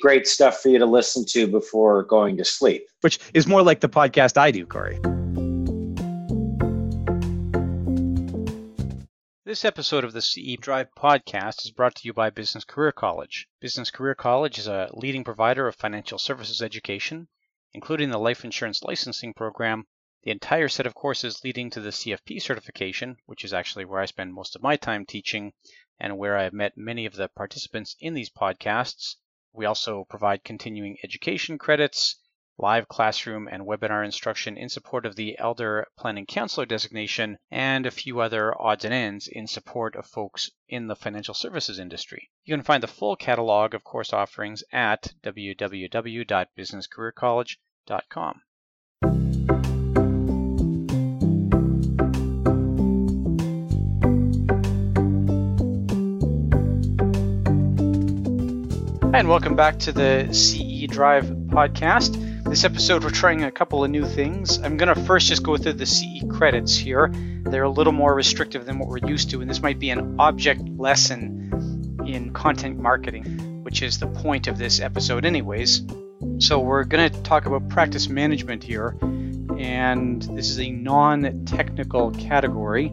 great stuff for you to listen to before going to sleep. Which is more like the podcast I do, Corey. This episode of the CE Drive podcast is brought to you by Business Career College. Business Career College is a leading provider of financial services education, including the life insurance licensing program, the entire set of courses leading to the CFP certification, which is actually where I spend most of my time teaching and where I have met many of the participants in these podcasts. We also provide continuing education credits, live classroom and webinar instruction in support of the Elder Planning Counselor designation, and a few other odds and ends in support of folks in the financial services industry. You can find the full catalog of course offerings at www.businesscareercollege.com. And welcome back to the CE Drive podcast. This episode, we're trying a couple of new things. I'm going to first just go through the CE credits here. They're a little more restrictive than what we're used to, and this might be an object lesson in content marketing, which is the point of this episode, anyways. So, we're going to talk about practice management here, and this is a non technical category.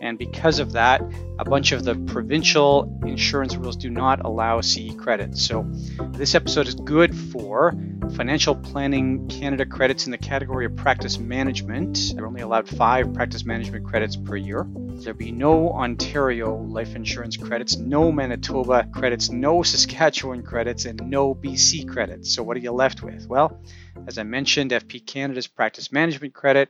And because of that, a bunch of the provincial insurance rules do not allow CE credits. So this episode is good for financial planning Canada credits in the category of practice management. They're only allowed five practice management credits per year. There'll be no Ontario life insurance credits, no Manitoba credits, no Saskatchewan credits, and no BC credits. So what are you left with? Well, as I mentioned, FP Canada's practice management credit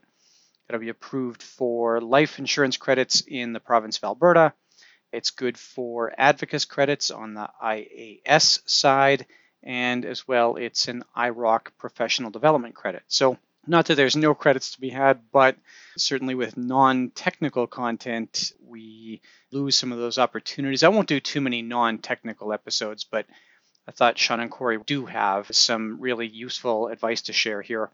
It'll be approved for life insurance credits in the province of Alberta. It's good for Advocis credits on the IAS side, and as well, it's an IIROC professional development credit. So, not that there's no credits to be had, but certainly with non technical content, we lose some of those opportunities. I won't do too many non technical episodes, but I thought Sean and Corey do have some really useful advice to share here.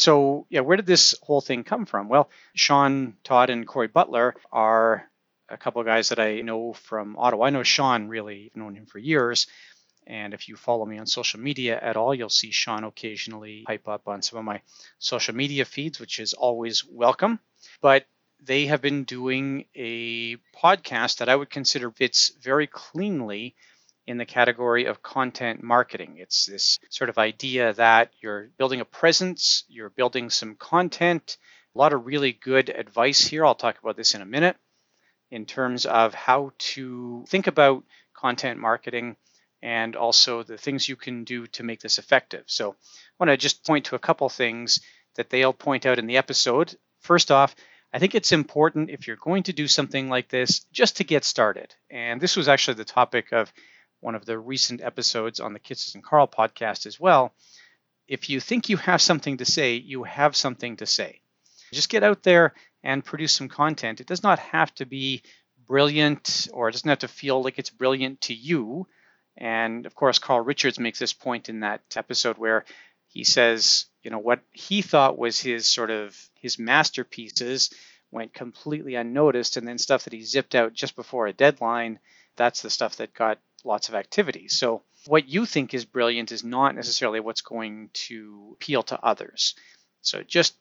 So, yeah, where did this whole thing come from? Well, Sean Todd and Corey Butler are a couple of guys that I know from Ottawa. I know Sean really, I've known him for years. And if you follow me on social media at all, you'll see Sean occasionally pipe up on some of my social media feeds, which is always welcome. But they have been doing a podcast that I would consider fits very cleanly in the category of content marketing. It's this sort of idea that you're building a presence, you're building some content, a lot of really good advice here. I'll talk about this in a minute in terms of how to think about content marketing and also the things you can do to make this effective. So I want to just point to a couple things that they'll point out in the episode. First off, I think it's important if you're going to do something like this just to get started. And this was actually the topic of one of the recent episodes on the Kitces and Carl podcast as well. If you think you have something to say, you have something to say. Just get out there and produce some content. It does not have to be brilliant or it doesn't have to feel like it's brilliant to you. And of course, Carl Richards makes this point in that episode where he says, you know, what he thought was his sort of his masterpieces went completely unnoticed, and then stuff that he zipped out just before a deadline, that's the stuff that got lots of activity. So what you think is brilliant is not necessarily what's going to appeal to others. So just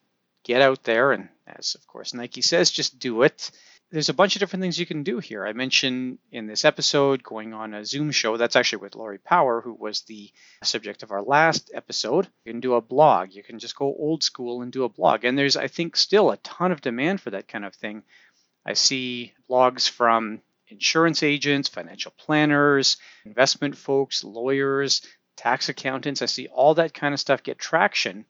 get out there and as of course Nike says, just do it. There's a bunch of different things you can do here. I mentioned in this episode going on a Zoom show. That's actually with Laurie Power, who was the subject of our last episode. You can do a blog. You can just go old school and do a blog. And there's, I think, still a ton of demand for that kind of thing. I see blogs from insurance agents, financial planners, investment folks, lawyers, tax accountants. I see all that kind of stuff get traction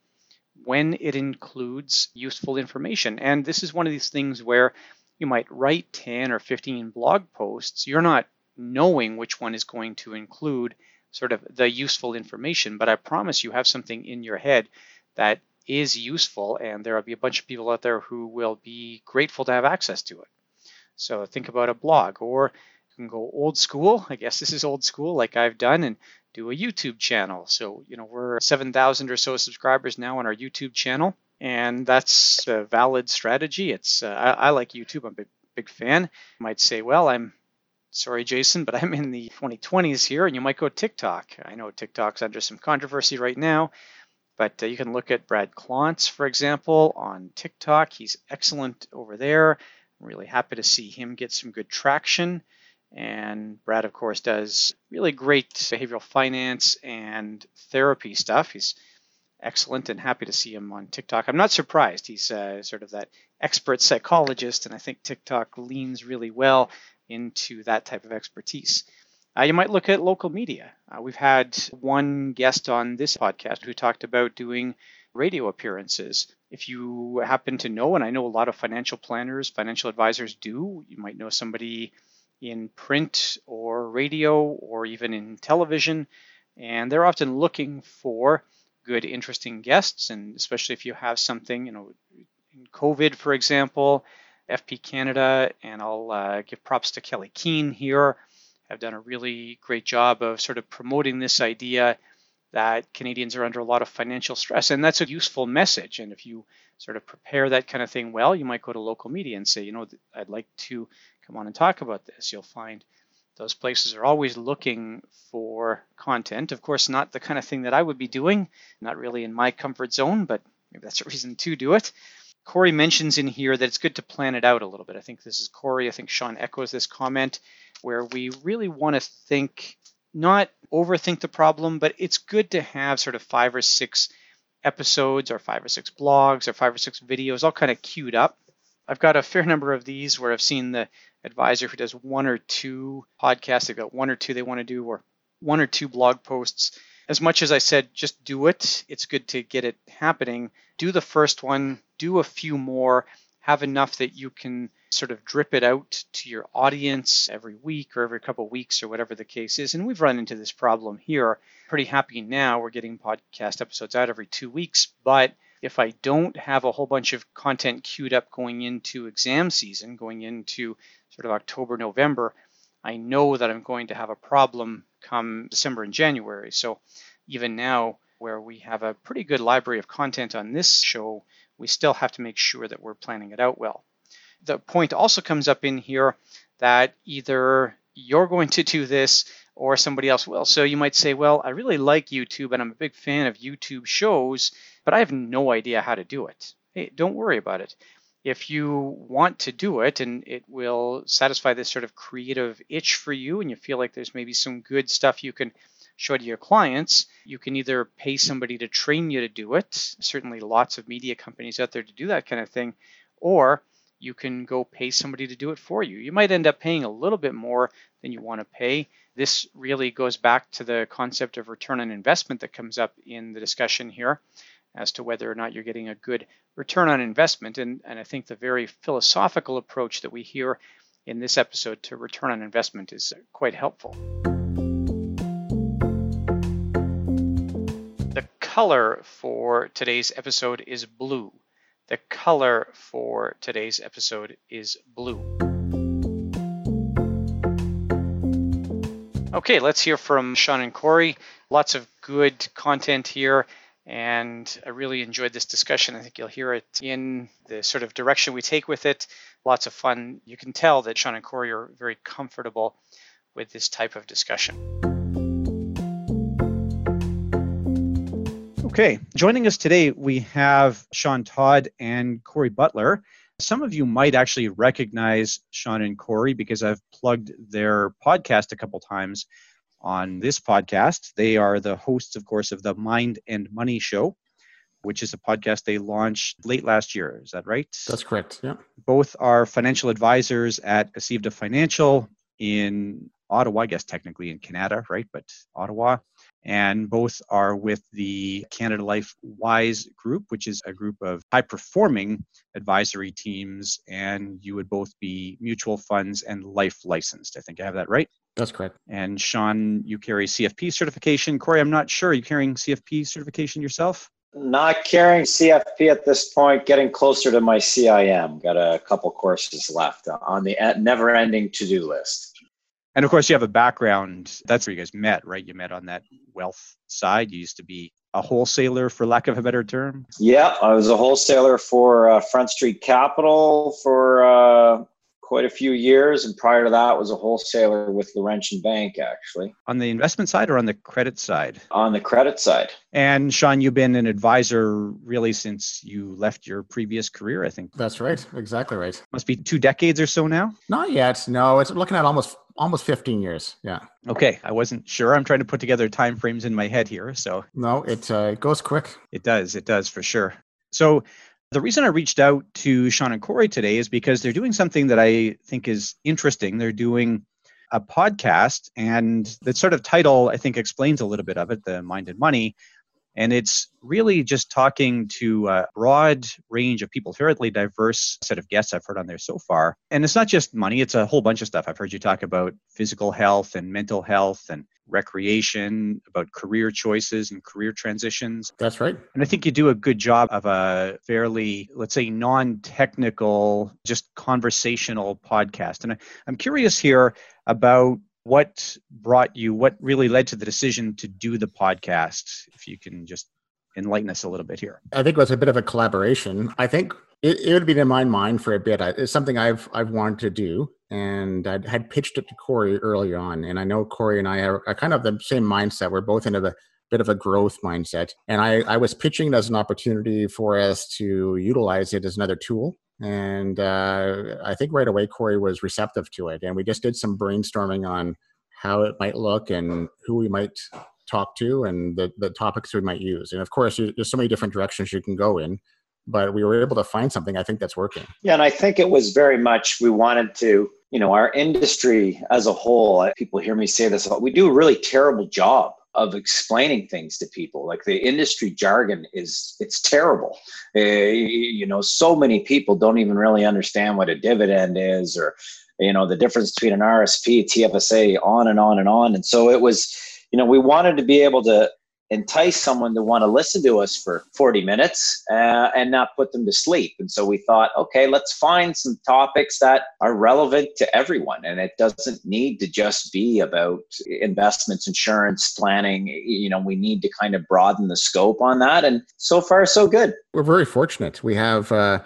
when it includes useful information. And this is one of these things where you might write 10 or 15 blog posts. You're not knowing which one is going to include sort of the useful information, but I promise you have something in your head that is useful, and there will be a bunch of people out there who will be grateful to have access to it. So think about a blog, or you can go old school. I guess this is old school, like I've done, and do a YouTube channel. So, you know, we're 7,000 or so subscribers now on our YouTube channel, and that's a valid strategy. It's uh, I, I, like YouTube. I'm a big, big fan. You might say, well, I'm sorry, Jason, but I'm in the 2020s here, and you might go TikTok. I know TikTok's under some controversy right now, but uh, you can look at Brad Klontz, for example, on TikTok. He's excellent over there. Really happy to see him get some good traction. And Brad, of course, does really great behavioral finance and therapy stuff. He's excellent and happy to see him on TikTok. I'm not surprised. He's uh, sort of that expert psychologist, and I think TikTok leans really well into that type of expertise. Uh, you might look at local media. Uh, we've had one guest on this podcast who talked about doing radio appearances. If you happen to know, and I know a lot of financial planners, financial advisors do, you might know somebody in print or radio or even in television, and they're often looking for good, interesting guests. And especially if you have something, you know, in COVID, for example, FP Canada, and I'll uh, give props to Kelly Keene here, have done a really great job of sort of promoting this idea that Canadians are under a lot of financial stress. And that's a useful message. And if you sort of prepare that kind of thing well, you might go to local media and say, you know, I'd like to come on and talk about this. You'll find those places are always looking for content. Of course, not the kind of thing that I would be doing, not really in my comfort zone, but maybe that's a reason to do it. Corey mentions in here that it's good to plan it out a little bit. I think this is Corey. I think Sean echoes this comment where we really want to think, not overthink the problem, but it's good to have sort of five or six episodes or five or six blogs or five or six videos all kind of queued up. I've got a fair number of these where I've seen the advisor who does one or two podcasts. They've got one or two they want to do, or one or two blog posts. As much as I said, just do it, it's good to get it happening. Do the first one, do a few more, have enough that you can sort of drip it out to your audience every week or every couple of weeks or whatever the case is. And we've run into this problem here. Pretty happy now. We're getting podcast episodes out every two weeks, but if I don't have a whole bunch of content queued up going into exam season, going into sort of October, November, I know that I'm going to have a problem come December and January. So even now, where we have a pretty good library of content on this show, we still have to make sure that we're planning it out well. The point also comes up in here that either you're going to do this or somebody else will. So you might say, well, I really like YouTube and I'm a big fan of YouTube shows, but I have no idea how to do it. Hey, don't worry about it. If you want to do it and it will satisfy this sort of creative itch for you and you feel like there's maybe some good stuff you can show to your clients, you can either pay somebody to train you to do it, certainly lots of media companies out there to do that kind of thing, or you can go pay somebody to do it for you. You might end up paying a little bit more than you want to pay. This really goes back to the concept of return on investment that comes up in the discussion here as to whether or not you're getting a good return on investment. And, and I think the very philosophical approach that we hear in this episode to return on investment is quite helpful. The color for today's episode is blue. The color for today's episode is blue. Okay, let's hear from Sean and Corey. Lots of good content here, and I really enjoyed this discussion. I think you'll hear it in the sort of direction we take with it. Lots of fun. You can tell that Sean and Corey are very comfortable with this type of discussion. Okay, joining us today, we have Sean Todd and Corey Butler. Some of you might actually recognize Sean and Corey because I've plugged their podcast a couple times on this podcast. They are the hosts, of course, of the Mind and Money Show, which is a podcast they launched late last year. Is that right? That's correct. Yeah. Both are financial advisors at Acivda Financial in Ottawa, I guess technically in Canada, right? But Ottawa and both are with the Canada Life WISE group, which is a group of high performing advisory teams. And you would both be mutual funds and life licensed. I think I have that right. That's correct. And Sean, you carry CFP certification. Corey, I'm not sure. Are you carrying CFP certification yourself? Not carrying CFP at this point, getting closer to my CIM. Got a couple courses left on the never ending to do list. And of course, you have a background. That's where you guys met, right? You met on that wealth side. You used to be a wholesaler, for lack of a better term. Yeah, I was a wholesaler for uh, Front Street Capital for uh, quite a few years, and prior to that was a wholesaler with Laurentian Bank, actually. On the investment side or on the credit side? On the credit side. And Sean, you've been an advisor really since you left your previous career, I think. That's right. Exactly right. Must be two decades or so now. Not yet. No, it's looking at almost almost 15 years. Yeah. Okay, I wasn't sure. I'm trying to put together time frames in my head here, so no, it uh, it goes quick. It does. It does for sure. So the reason I reached out to Sean and Corey today is because they're doing something that I think is interesting. They're doing a podcast, and the sort of title I think explains a little bit of it, the Mind and Money. And it's really just talking to a broad range of people, fairly diverse set of guests I've heard on there so far. And it's not just money, it's a whole bunch of stuff. I've heard you talk about physical health and mental health and recreation, about career choices and career transitions. That's right. And I think you do a good job of a fairly, let's say, non technical, just conversational podcast. And I, I'm curious here about what brought you what really led to the decision to do the podcast if you can just enlighten us a little bit here i think it was a bit of a collaboration i think it, it would be in my mind for a bit it's something i've i've wanted to do and i had pitched it to corey early on and i know corey and i are, are kind of the same mindset we're both in a bit of a growth mindset and i i was pitching it as an opportunity for us to utilize it as another tool and uh, I think right away Corey was receptive to it, and we just did some brainstorming on how it might look and who we might talk to and the, the topics we might use. And of course, there's so many different directions you can go in, but we were able to find something I think that's working. Yeah, and I think it was very much we wanted to, you know, our industry as a whole. People hear me say this, but we do a really terrible job of explaining things to people like the industry jargon is it's terrible uh, you know so many people don't even really understand what a dividend is or you know the difference between an rsp tfsa on and on and on and so it was you know we wanted to be able to entice someone to want to listen to us for 40 minutes uh, and not put them to sleep. And so we thought, okay, let's find some topics that are relevant to everyone. And it doesn't need to just be about investments, insurance, planning. You know, we need to kind of broaden the scope on that. And so far, so good. We're very fortunate. We have, uh,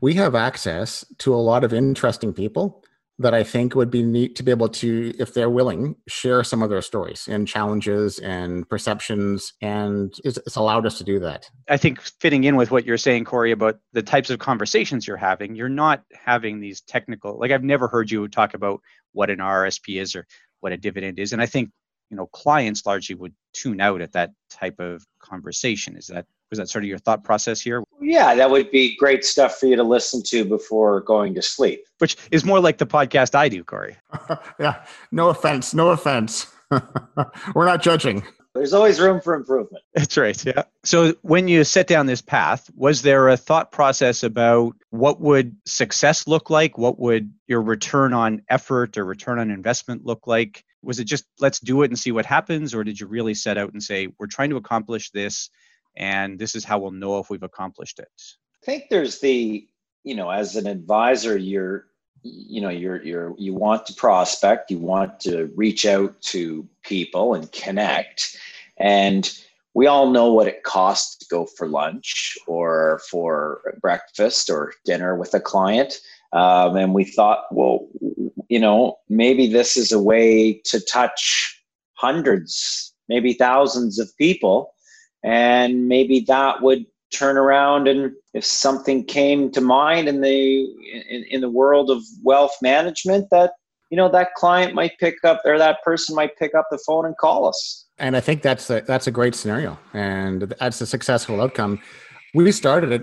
we have access to a lot of interesting people that I think would be neat to be able to, if they're willing, share some of their stories and challenges and perceptions. And it's, allowed us to do that. I think fitting in with what you're saying, Corey, about the types of conversations you're having, you're not having these technical, like I've never heard you talk about what an RSP is or what a dividend is. And I think, you know, clients largely would tune out at that type of conversation. Is that was that sort of your thought process here? Yeah, that would be great stuff for you to listen to before going to sleep. Which is more like the podcast I do, Corey. yeah, no offense, no offense. We're not judging. There's always room for improvement. That's right. Yeah. So when you set down this path, was there a thought process about what would success look like? What would your return on effort or return on investment look like? Was it just let's do it and see what happens? Or did you really set out and say, we're trying to accomplish this? And this is how we'll know if we've accomplished it. I think there's the you know as an advisor you're you know you're you're you want to prospect you want to reach out to people and connect. And we all know what it costs to go for lunch or for breakfast or dinner with a client. Um, and we thought well you know maybe this is a way to touch hundreds maybe thousands of people and maybe that would turn around and if something came to mind in the in, in the world of wealth management that you know that client might pick up or that person might pick up the phone and call us. And i think that's a, that's a great scenario and that's a successful outcome. We started it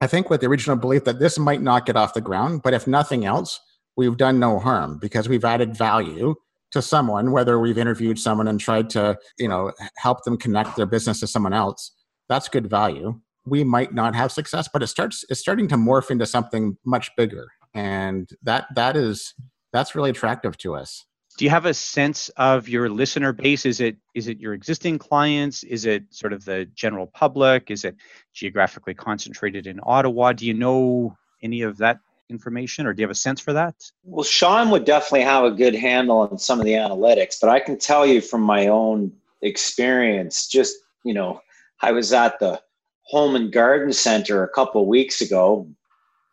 i think with the original belief that this might not get off the ground but if nothing else we've done no harm because we've added value to someone, whether we've interviewed someone and tried to, you know, help them connect their business to someone else, that's good value. We might not have success, but it starts it's starting to morph into something much bigger. And that that is that's really attractive to us. Do you have a sense of your listener base? Is it is it your existing clients? Is it sort of the general public? Is it geographically concentrated in Ottawa? Do you know any of that information, or do you have a sense for that? Well, Sean would definitely have a good handle on some of the analytics, but I can tell you from my own experience, just, you know, I was at the Home and Garden Center a couple weeks ago,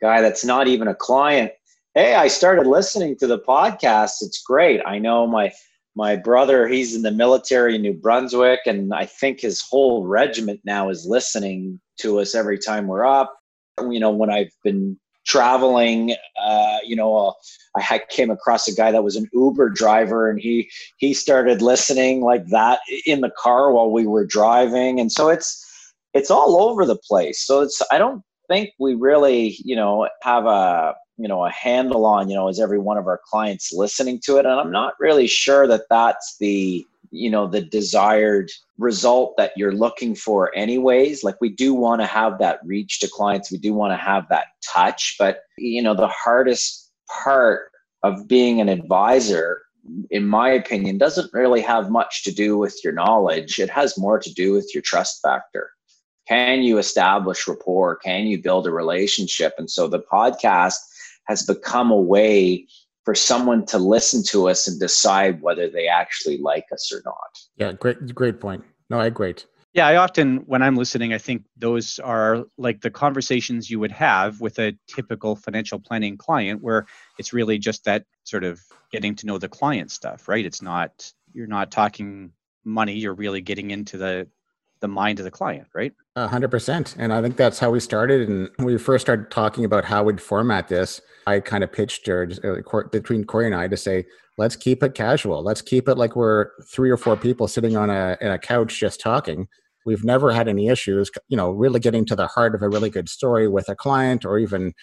guy that's not even a client Hey, I started listening to the podcast. It's great. I know my my brother, he's in the military in New Brunswick, and I think his whole regiment now is listening to us every time we're up. You know, when I've been traveling, uh, you know, I came across a guy that was an Uber driver, and he he started listening like that in the car while we were driving, and so it's it's all over the place. So it's I don't think we really, you know, have a you know a handle on you know is every one of our clients listening to it and i'm not really sure that that's the you know the desired result that you're looking for anyways like we do want to have that reach to clients. We do want to have that touch but you know the hardest part of being an advisor in my opinion doesn't really have much to do with your knowledge. It has more to do with your trust factor. Can you establish rapport? Can you build a relationship? And so the podcast has become a way for someone to listen to us and decide whether they actually like us or not. Yeah, great, great point. No, I agree. Yeah, I often, when I'm listening, I think those are like the conversations you would have with a typical financial planning client, where it's really just that sort of getting to know the client stuff, right? It's not, you're not talking money, you're really getting into the the mind of the client, right? A hundred percent. And I think that's how we started. And we first started talking about how we'd format this, I kind of pitched her uh, between Corey and I to say, let's keep it casual. Let's keep it like we're three or four people sitting on a, in a couch just talking. We've never had any issues, you know, really getting to the heart of a really good story with a client or even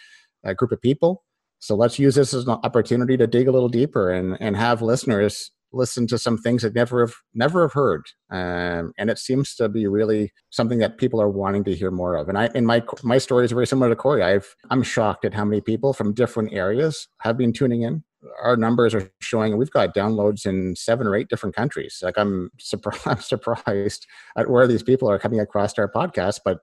a group of people. So let's use this as an opportunity to dig a little deeper and, and have listeners listen to some things that never have never have heard, um, and it seems to be really something that people are wanting to hear more of. And I, in my my story is very similar to Corey. I've I'm shocked at how many people from different areas have been tuning in. Our numbers are showing we've got downloads in seven or eight different countries. Like I'm surprised, I'm surprised at where these people are coming across our podcast, but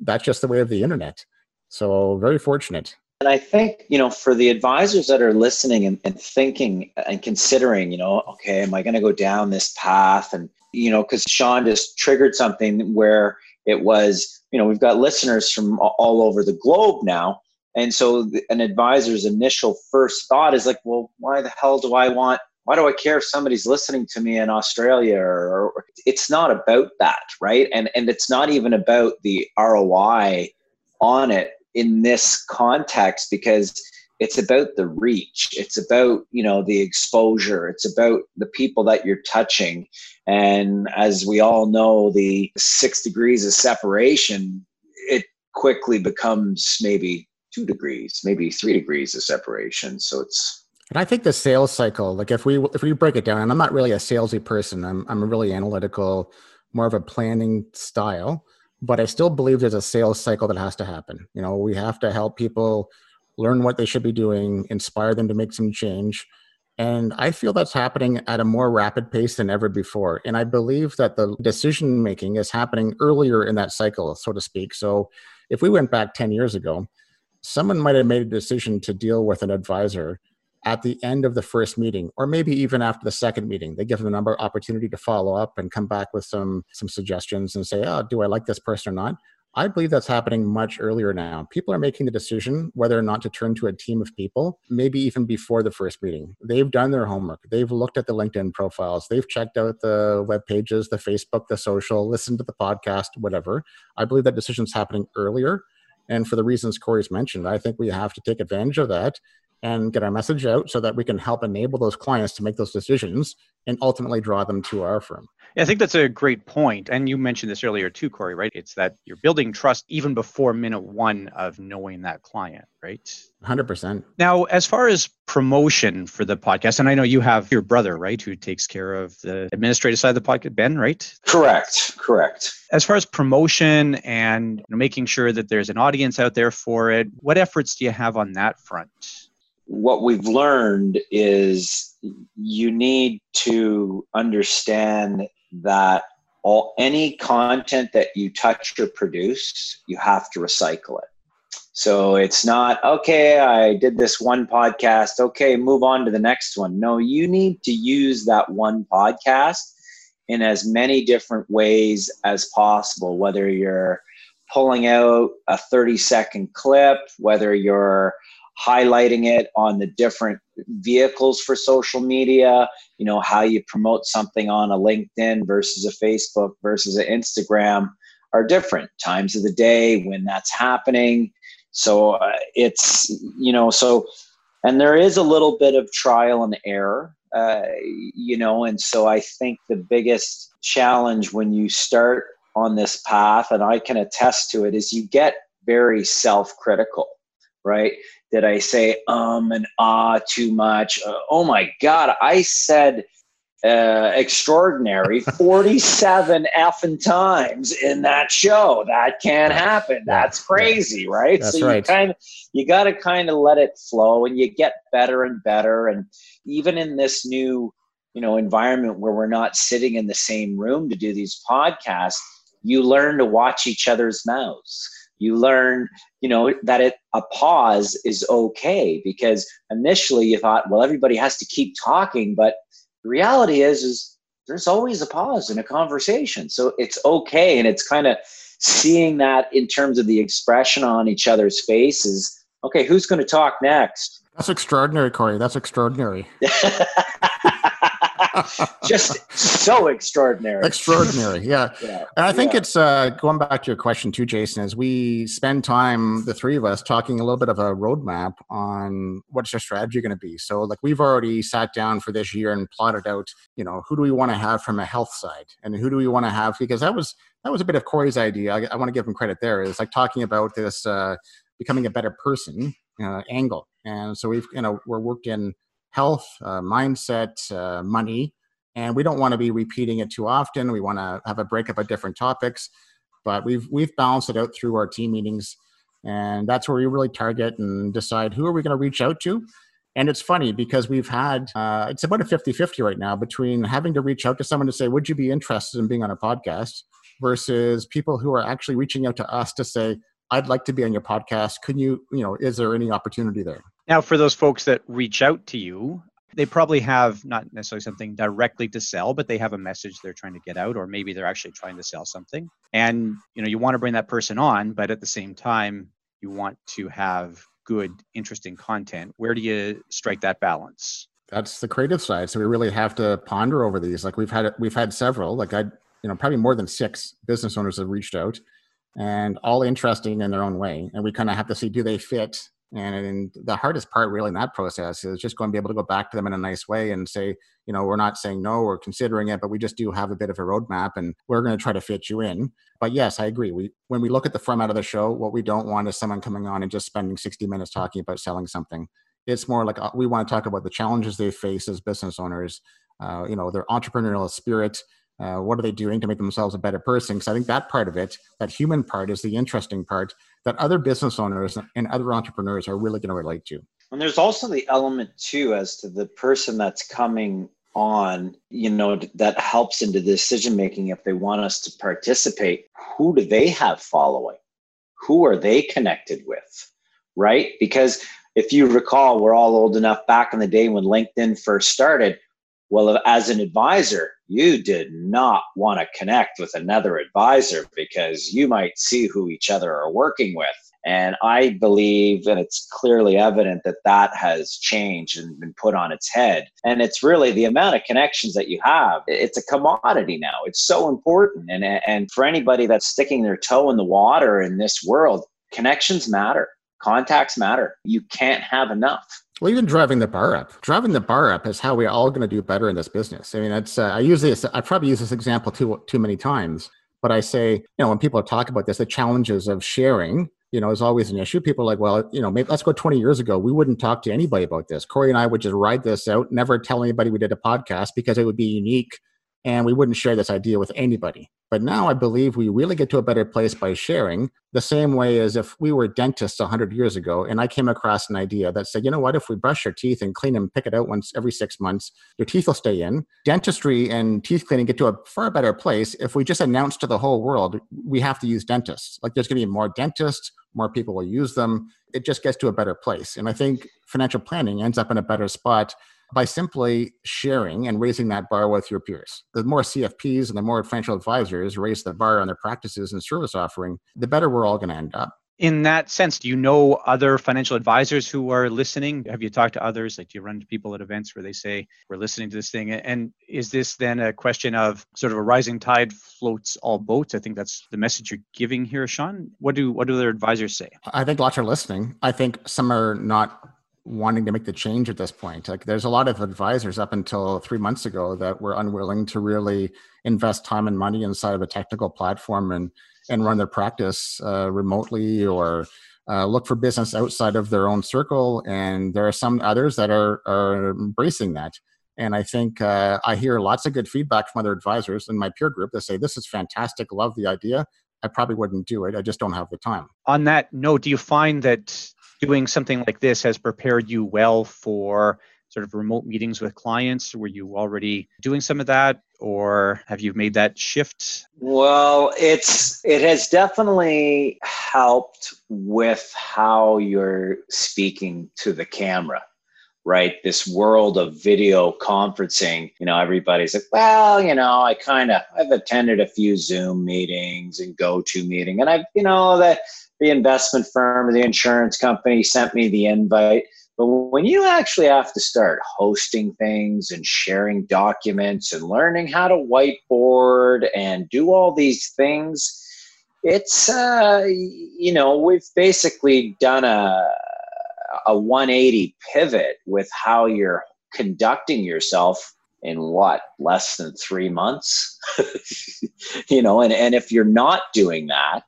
that's just the way of the internet. So very fortunate. And I think, you know, for the advisors that are listening and, and thinking and considering, you know, okay, am I going to go down this path? And, you know, because Sean just triggered something where it was, you know, we've got listeners from all over the globe now. And so an advisor's initial first thought is like, well, why the hell do I want why do I care if somebody's listening to me in Australia or, or, it's not about that, right? And and it's not even about the ROI on it in this context because it's about the reach. It's about you know the exposure. It's about the people that you're touching. And as we all know the six degrees of separation it quickly becomes maybe two degrees maybe three degrees of separation. So it's and I think the sales cycle, like if we if we break it down, and I'm not really a salesy person, I'm I'm a really analytical, more of a planning style but I still believe there's a sales cycle that has to happen. You know, we have to help people learn what they should be doing, inspire them to make some change. And I feel that's happening at a more rapid pace than ever before. And I believe that the decision making is happening earlier in that cycle, so to speak. So if we went back 10 years ago, someone might have made a decision to deal with an advisor at the end of the first meeting or maybe even after the second meeting. They give them an opportunity to follow up and come back with some some suggestions and say oh do i like this person or not? I believe that's happening much earlier now. People are making the decision whether or not to turn to a team of people maybe even before the first meeting. They've done their homework. They've looked at the linkedin profiles. They've checked out the web pages the facebook the social listened to the podcast whatever. I believe that decision's happening earlier. And for the reasons Corey's mentioned, I think we have to take advantage of that and get our message out so that we can help enable those clients to make those decisions and ultimately draw them to our firm. Yeah, I think that's a great point. And you mentioned this earlier too, Corey, right? It's that you're building trust even before minute one of knowing that client, right? 100%. Now, as far as promotion for the podcast, and I know you have your brother, right, who takes care of the administrative side of the podcast, Ben, right? Correct, correct. As far as promotion and making sure that there's an audience out there for it, what efforts do you have on that front? What we've learned is you need to understand that all any content that you touch or produce you have to recycle it. So it's not okay i did this one podcast okay move on to the next one. No you need to use that one podcast in as many different ways as possible whether you're pulling out a 30 second clip whether you're highlighting it on the different vehicles for social media, you know, how you promote something on a LinkedIn versus a Facebook versus an Instagram are different times of the day when that's happening. So uh, it's, you know, so, and there is a little bit of trial and error, uh, you know, and so I think the biggest challenge when you start on this path, and I can attest to it, is you get very self critical, right? Did I say um and ah too much? Uh, oh my God, I said uh, extraordinary 47 effing times in that show. That can't happen. That's crazy, right? That's so right. you kind of you got to kind of let it flow, and you get better and better. And even in this new you know environment where we're not sitting in the same room to do these podcasts, you learn to watch each other's mouths you learn you know that it a pause is okay because initially you thought well everybody has to keep talking but the reality is is there's always a pause in a conversation so it's okay and it's kind of seeing that in terms of the expression on each other's faces okay who's going to talk next That's extraordinary, Corey. That's extraordinary. just so extraordinary extraordinary. Yeah. yeah. And I think Yeah. it's uh, going back to your question too, Jason. As we spend time, the three of us, talking a little bit of a roadmap on what's your strategy going to be. So, like we've already sat down for this year and plotted out, you know, who do we want to have from a health side, and who do we want to have because that was that was a bit of Corey's idea. I, I want to give him credit there. Is like talking about this uh, becoming a better person uh, angle, and so we've you know we're worked in health, uh, mindset, uh, money, and we don't want to be repeating it too often. We want to have a breakup of different topics, but we've we've balanced it out through our team meetings, and that's where we really target and decide who are we going to reach out to. And it's funny because we've had uh, it's about a 50-50 right now between having to reach out to someone to say, "Would you be interested in being on a podcast?" versus people who are actually reaching out to us to say, "I'd like to be on your podcast. Can you, you know, is there any opportunity there?" Now, for those folks that reach out to you, they probably have not necessarily something directly to sell, but they have a message they're trying to get out, or maybe they're actually trying to sell something. And you know, you want to bring that person on, but at the same time, you want to have good, interesting content. Where do you strike that balance? that's the creative side so we really have to ponder over these like we've had we've had several like i you know probably more than six business owners have reached out and all interesting in their own way and we kind of have to see do they fit and, the hardest part really in that process is just going to be able to go back to them in a nice way and say you know we're not saying no we're considering it but we just do have a bit of a roadmap and we're going to try to fit you in. But yes i agree. We when we look at the format of the show what we don't want is someone coming on and just spending 60 minutes talking about selling something. It's more like uh, we want to talk about the challenges they face as business owners uh, you know their entrepreneurial spirit uh, what are they doing to make themselves a better person? Because i think that part of it that human part is the interesting part that other business owners and other entrepreneurs are really going to relate to And there's also the element too as to the person that's coming on, you know, that helps into the decision making if they want us to participate. Who do they have following? Who are they connected with? Right? Because if you recall, we're all old enough back in the day when LinkedIn first started. Well, as an advisor, you did not want to connect with another advisor because you might see who each other are working with. And I believe, and it's clearly evident that that has changed and been put on its head. And it's really the amount of connections that you have. It's a commodity now. It's so important. And, and for anybody that's sticking their toe in the water in this world, connections matter, contacts matter. You can't have enough. Well, even driving the bar up, driving the bar up is how we're all going to do better in this business. I mean, that's uh, I use this. I probably use this example too too many times, but I say, you know, when people talk about this, the challenges of sharing, you know, is always an issue. People are like, well, you know, maybe let's go 20 years ago. We wouldn't talk to anybody about this. Corey and I would just ride this out, never tell anybody we did a podcast because it would be unique and we wouldn't share this idea with anybody. But now I believe we really get to a better place by sharing the same way as if we were dentists 100 years ago and I came across an idea that said, you know what, if we brush your teeth and clean them, pick it out once every six months, your teeth will stay in. Dentistry and teeth cleaning get to a far better place if we just announce to the whole world we have to use dentists. Like there's going to be more dentists, more people will use them. It just gets to a better place. And I think financial planning ends up in a better spot by simply sharing and raising that bar with your peers. The more CFPs and the more financial advisors raise the bar on their practices and service offering, the better we're all going to end up. in that sense, do you know other financial advisors who are listening? Have you talked to others? Like, do you run into people at events where they say, we're listening to this thing? And is this then a question of sort of a rising tide floats all boats? I think that's the message you're giving here, Sean. What do what do their advisors say? I think lots are listening. I think some are not wanting to make the change at this point. Like there's a lot of advisors up until three months ago that were unwilling to really invest time and money inside of a technical platform and and run their practice uh, remotely or uh, look for business outside of their own circle. And there are some others that are, are embracing that. And I think uh, I hear lots of good feedback from other advisors in my peer group that say, This is fantastic, love the idea. I probably wouldn't do it. I just don't have the time. On that note, do you find that doing something like this has prepared you well for sort of remote meetings with clients? Were you already doing some of that or have you made that shift? Well, it's it has definitely helped with how you're speaking to the camera. Right, this world of video conferencing, you know, everybody's like, well, you know, I kind of, I've attended a few Zoom meetings and go-to GoToMeeting, and I've, you know, that the investment firm or the insurance company sent me the invite. But when you actually have to start hosting things and sharing documents and learning how to whiteboard and do all these things, it's, uh, you know, we've basically done a, a 180 pivot with how you're conducting yourself in what less than three months? You know and, and if you're not doing that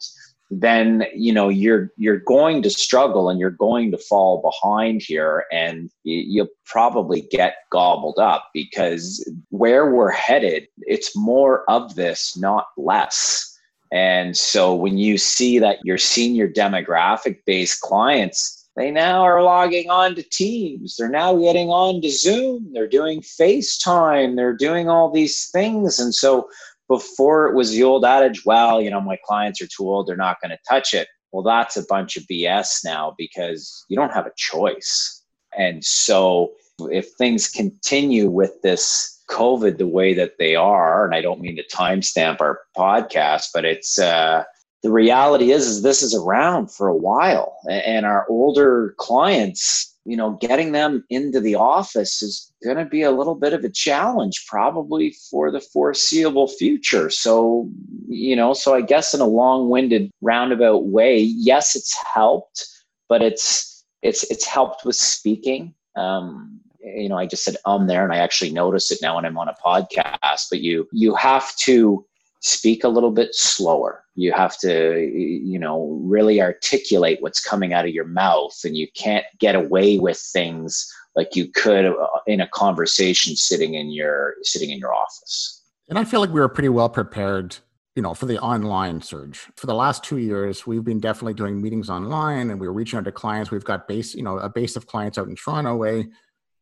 then you know you're you're going to struggle and you're going to fall behind here and you'll probably get gobbled up because where we're headed it's more of this not less. And so when you see that your senior demographic based clients they now are logging on to teams. They're now getting on to zoom. They're doing facetime. They're doing all these things. And so before it was the old adage, well, you know, my clients are too old, they're not going to touch it. Well, that's a bunch of BS now because you don't have a choice. And so if things continue with this COVID the way that they are, and I don't mean to timestamp our podcast, but it's uh, the reality is, is this is around for a while, and our older clients you know, getting them into the office is going to be a little bit of a challenge probably for the foreseeable future. So, you know, so I guess in a long-winded roundabout way, yes, it's helped, but it's it's it's helped with speaking. Um, you know, I just said um there, and I actually notice it now when I'm on a podcast. But you you have to speak a little bit slower. You have to, you know, really articulate what's coming out of your mouth, and you can't get away with things like you could uh, in a conversation sitting in your sitting in your office. And I feel like we were pretty well prepared, you know, for the online surge. For the last two years, we've been definitely doing meetings online, and we are reaching out to clients. We've got base, you know, a base of clients out in Toronto way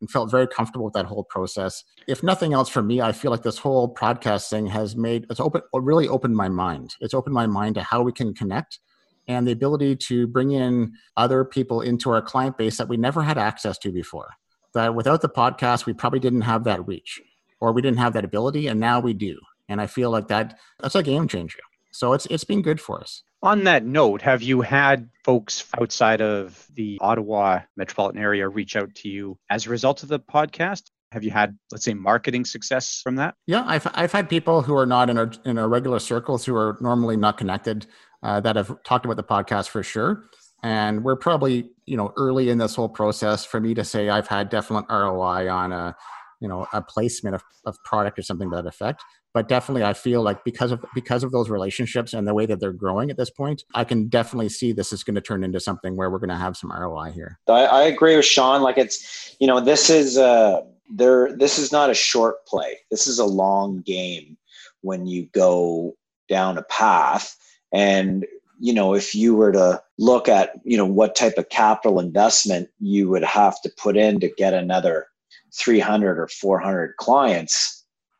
and felt very comfortable with that whole process. If nothing else for me, I feel like this whole podcast thing has made it's open really opened my mind. It's opened my mind to how we can connect and the ability to bring in other people into our client base that we never had access to before. That without the podcast, we probably didn't have that reach or we didn't have that ability and now we do. And I feel like that that's a game changer. So it's it's been good for us. On that note, have you had folks outside of the Ottawa metropolitan area reach out to you as a result of the podcast? Have you had, let's say, marketing success from that? Yeah, I've, I've had people who are not in our in our regular circles who are normally not connected uh, that have talked about the podcast for sure. And we're probably you know early in this whole process for me to say I've had definite ROI on a you know a placement of, of product or something to that effect but definitely i feel like because of because of those relationships and the way that they're growing at this point i can definitely see this is going to turn into something where we're going to have some roi here. I, I agree with sean like it's you know this is uh there this is not a short play. This is a long game when you go down a path. And you know if you were to look at you know what type of capital investment you would have to put in to get another 300 or 400 clients,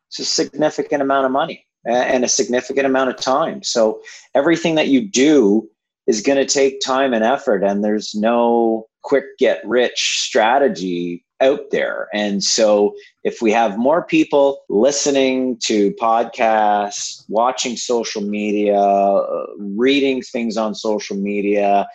it's a significant amount of money and a significant amount of time. So everything that you do is going to take time and effort, and there's no quick get rich strategy out there. And so if we have more people listening to podcasts, watching social media, uh, reading things on social media,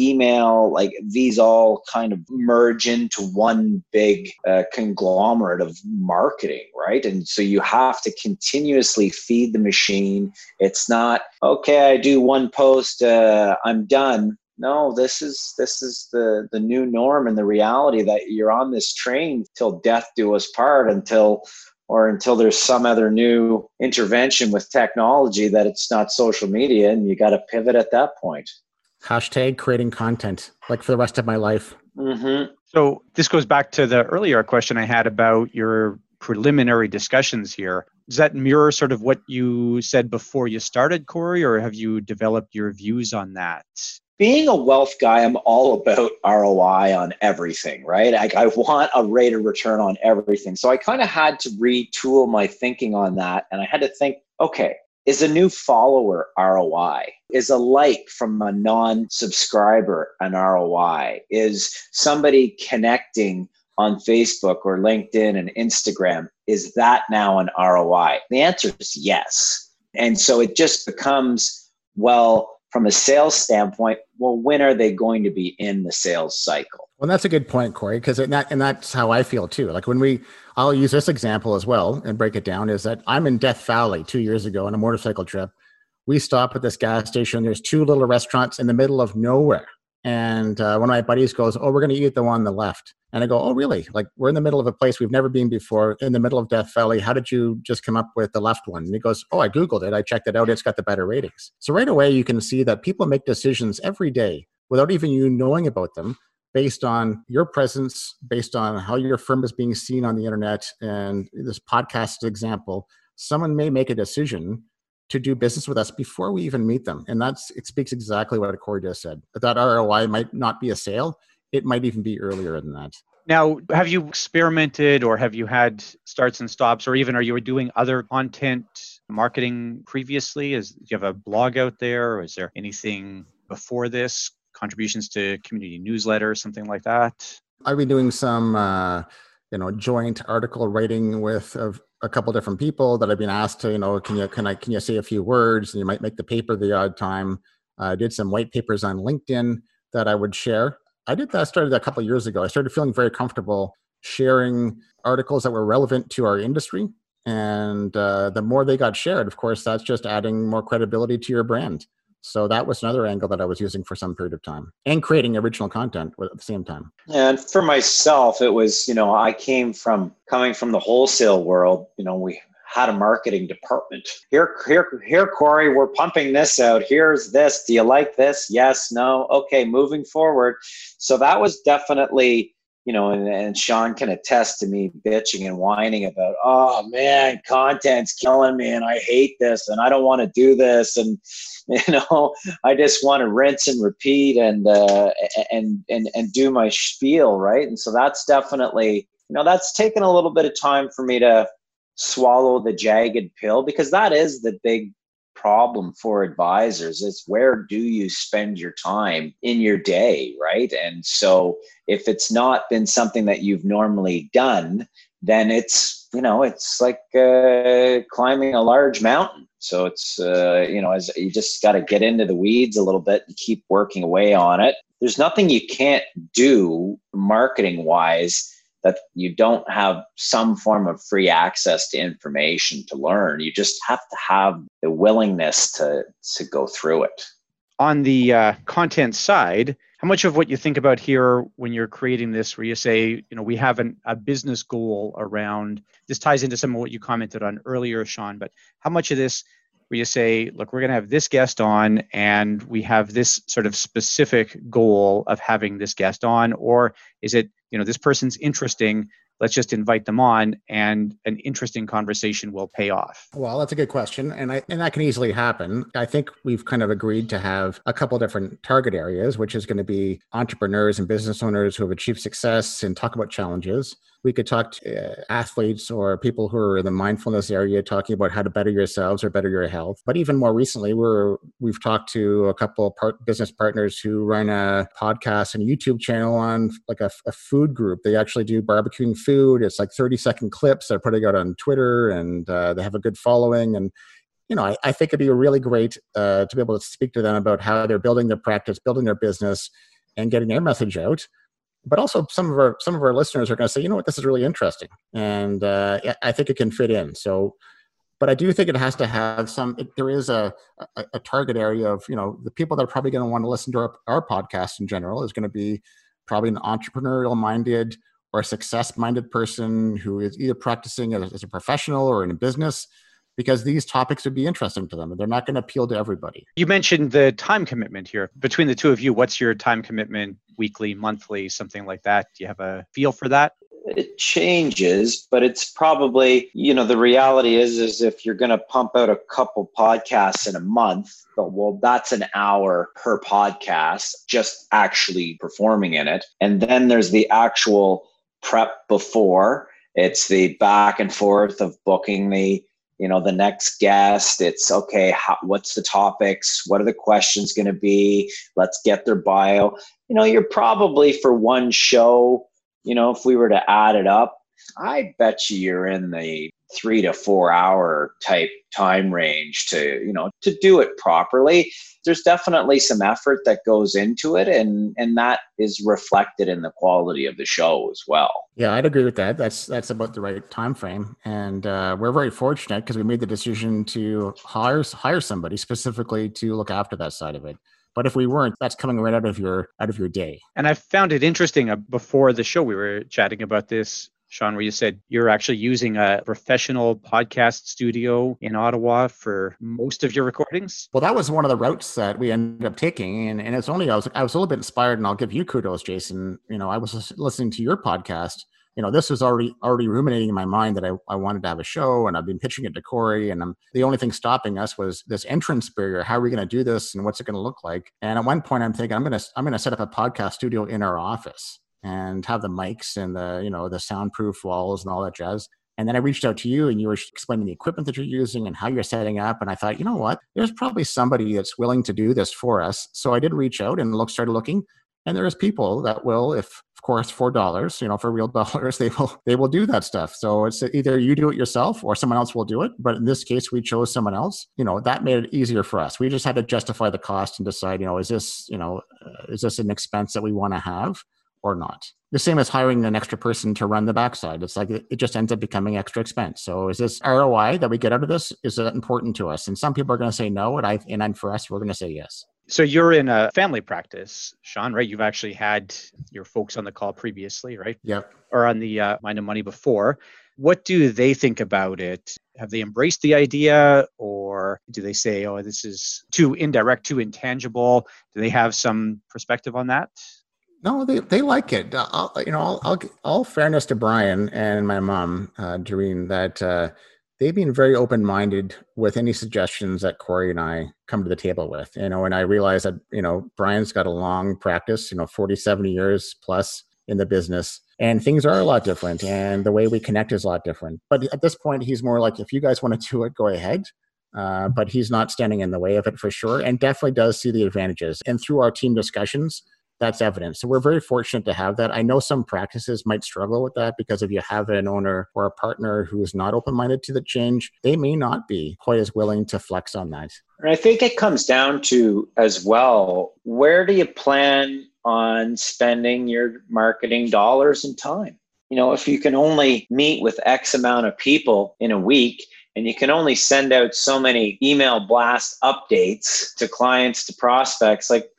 email, like these all kind of merge into one big uh, conglomerate of marketing, right? And so you have to continuously feed the machine. It's not, okay, I do one post, uh, I'm done. No, this is this is the the new norm and the reality that you're on this train till death do us part until or until there's some other new intervention with technology that it's not social media and you got to pivot at that point hashtag creating content like for the rest of my life mm-hmm. so this goes back to the earlier question i had about your preliminary discussions here does that mirror sort of what you said before you started corey or have you developed your views on that being a wealth guy, I'm all about ROI on everything, right? I, I want a rate of return on everything. So I kind of had to retool my thinking on that. And I had to think, okay, is a new follower ROI? Is a like from a non subscriber an ROI? Is somebody connecting on Facebook or LinkedIn and Instagram, is that now an ROI? The answer is yes. And so it just becomes, well, from a sales standpoint, well, when are they going to be in the sales cycle? Well, that's a good point, Corey, because that, and that's how I feel too. Like when we, I'll use this example as well and break it down is that I'm in Death Valley two years ago on a motorcycle trip. We stop at this gas station. There's two little restaurants in the middle of nowhere. And uh, one of my buddies goes, Oh, we're going to eat the one on the left. And I go, Oh, really? Like, we're in the middle of a place we've never been before, in the middle of Death Valley. How did you just come up with the left one? And he goes, Oh, I Googled it. I checked it out. It's got the better ratings. So right away, you can see that people make decisions every day without even you knowing about them based on your presence, based on how your firm is being seen on the internet. And this podcast example, someone may make a decision to do business with us before we even meet them. And that's it speaks exactly what Corey just said. That ROI might not be a sale, it might even be earlier than that. Now, have you experimented or have you had starts and stops, or even are you doing other content marketing previously? Is do you have a blog out there, or is there anything before this? Contributions to community newsletter, something like that? I've been doing some, uh, you know, joint article writing with a, a couple different people that I've been asked to, you know, can you can I can you say a few words? And you might make the paper the odd time. I did some white papers on LinkedIn that I would share I did that. started a couple years ago. I started feeling very comfortable sharing articles that were relevant to our industry. And uh, the more they got shared, of course, that's just adding more credibility to your brand. So that was another angle that I was using for some period of time and creating original content at the same time. And for myself, it was, you know, I came from coming from the wholesale world. You know, we had a marketing department. Here, here, here, Corey, we're pumping this out. Here's this. Do you like this? Yes, no. Okay, moving forward. So that was definitely, you know, and, and Sean can attest to me bitching and whining about, oh man, content's killing me and I hate this and I don't want to do this. And, you know, I just want to rinse and repeat and, uh, and, and, and do my spiel. Right. And so that's definitely, you know, that's taken a little bit of time for me to, swallow the jagged pill because that is the big problem for advisors is where do you spend your time in your day right? And so if it's not been something that you've normally done then it's you know it's like uh, climbing a large mountain. So it's uh, you know as you just got to get into the weeds a little bit and keep working away on it. There's nothing you can't do marketing wise that you don't have some form of free access to information to learn. You just have to have the willingness to to go through it. On the uh, content side, how much of what you think about here when you're creating this, where you say, you know, we have an, a business goal around this ties into some of what you commented on earlier, Sean, but how much of this where you say, look, we're going to have this guest on and we have this sort of specific goal of having this guest on? Or is it, you know, this person's interesting, let's just invite them on and an interesting conversation will pay off? Well, that's a good question. And I and that can easily happen. I think we've kind of agreed to have a couple different target areas, which is going to be entrepreneurs and business owners who have achieved success and talk about challenges. We could talk to uh, athletes or people who are in the mindfulness area talking about how to better yourselves or better your health. But even more recently, we're we've talked to a couple of part, business partners who run a podcast and YouTube channel on like a, a food group. They actually do barbecuing food. It's like 30 second clips they're putting out on Twitter and uh, they have a good following. And you know, I, I think it'd be really great uh, to be able to speak to them about how they're building their practice, building their business, and getting their message out. But also, some of our some of our listeners are going to say, you know what, this is really interesting, and uh, I think it can fit in. So, but I do think it has to have some. It, there is a, a, a target area of you know the people that are probably going to want to listen to our, our podcast in general is going to be probably an entrepreneurial minded or a success minded person who is either practicing as, as a professional or in a business because these topics would be interesting to them. And they're not going to appeal to everybody. You mentioned the time commitment here. Between the two of you, what's your time commitment weekly, monthly, something like that? Do you have a feel for that? It changes, but it's probably, you know, the reality is is if you're going to pump out a couple podcasts in a month, well, that's an hour per podcast just actually performing in it. And then there's the actual prep before. It's the back and forth of booking the you know the next guest it's okay how, what's the topics? What are the questions going to be? Let's get their bio. You know you're probably for one show you know if we were to add it up i bet you you're in the three to four hour type time range to you know to do it properly there's definitely some effort that goes into it and and that is reflected in the quality of the show as well yeah i'd agree with that that's that's about the right time frame and uh, we're very fortunate because we made the decision to hire hire somebody specifically to look after that side of it but if we weren't, that's coming right out of your out of your day. And I found it interesting. Uh, before the show, we were chatting about this Sean, where you said you're actually using a professional podcast studio in Ottawa for most of your recordings? Well, that was one of the routes that we ended up taking. And, and it's only, I was, I was a little bit inspired, and I'll give you kudos, Jason. You know, I was listening to your podcast. You know, this was already already ruminating in my mind that I, I wanted to have a show and I've been pitching it to Corey. And I'm, the only thing stopping us was this entrance barrier. How are we going to do this and what's it going to look like? And at one point I'm thinking I'm going to, I'm going to set up a podcast studio in our office and have the mics and the you know the soundproof walls and all that jazz. And then i reached out to you and you were explaining the equipment that you're using and how you're setting up. And i thought you know what? There's probably somebody that's willing to do this for us. So i did reach out and look started looking and there's people that will if of course four dollars you know for real dollars they will they will do that stuff. So it's either you do it yourself or someone else will do it. But in this case we chose someone else. You know that made it easier for us. We just had to justify the cost and decide you know is this you know uh, is this an expense that we want to have or not. The same as hiring an extra person to run the backside. It's like it just ends up becoming extra expense. So is this ROI that we get out of this? Is that important to us? And some people are going to say no, and I and i for us, we're going to say yes. So you're in a family practice, Sean, right? You've actually had your folks on the call previously, right? Yep. Or on the uh, Mind and Money before. What do they think about it? Have they embraced the idea, or do they say, "Oh, this is too indirect, too intangible"? Do they have some perspective on that? No, they, they like it. Uh, I'll, you know, I'll, I'll, all fairness to Brian and my mom, uh, Doreen, that uh, they've been very open minded with any suggestions that Corey and I come to the table with. You know, and I realize that you know Brian's got a long practice, you know, 40, 70 years plus in the business, and things are a lot different, and the way we connect is a lot different. But at this point, he's more like, if you guys want to do it, go ahead. Uh, but he's not standing in the way of it for sure, and definitely does see the advantages. And through our team discussions that's evident. So we're very fortunate to have that. I know some practices might struggle with that because if you have an owner or a partner who is not open minded to the change, they may not be quite as willing to flex on that. And I think it comes down to as well where do you plan on spending your marketing dollars and time? You know, if you can only meet with X amount of people in a week, and you can only send out so many email blast updates to clients to prospects like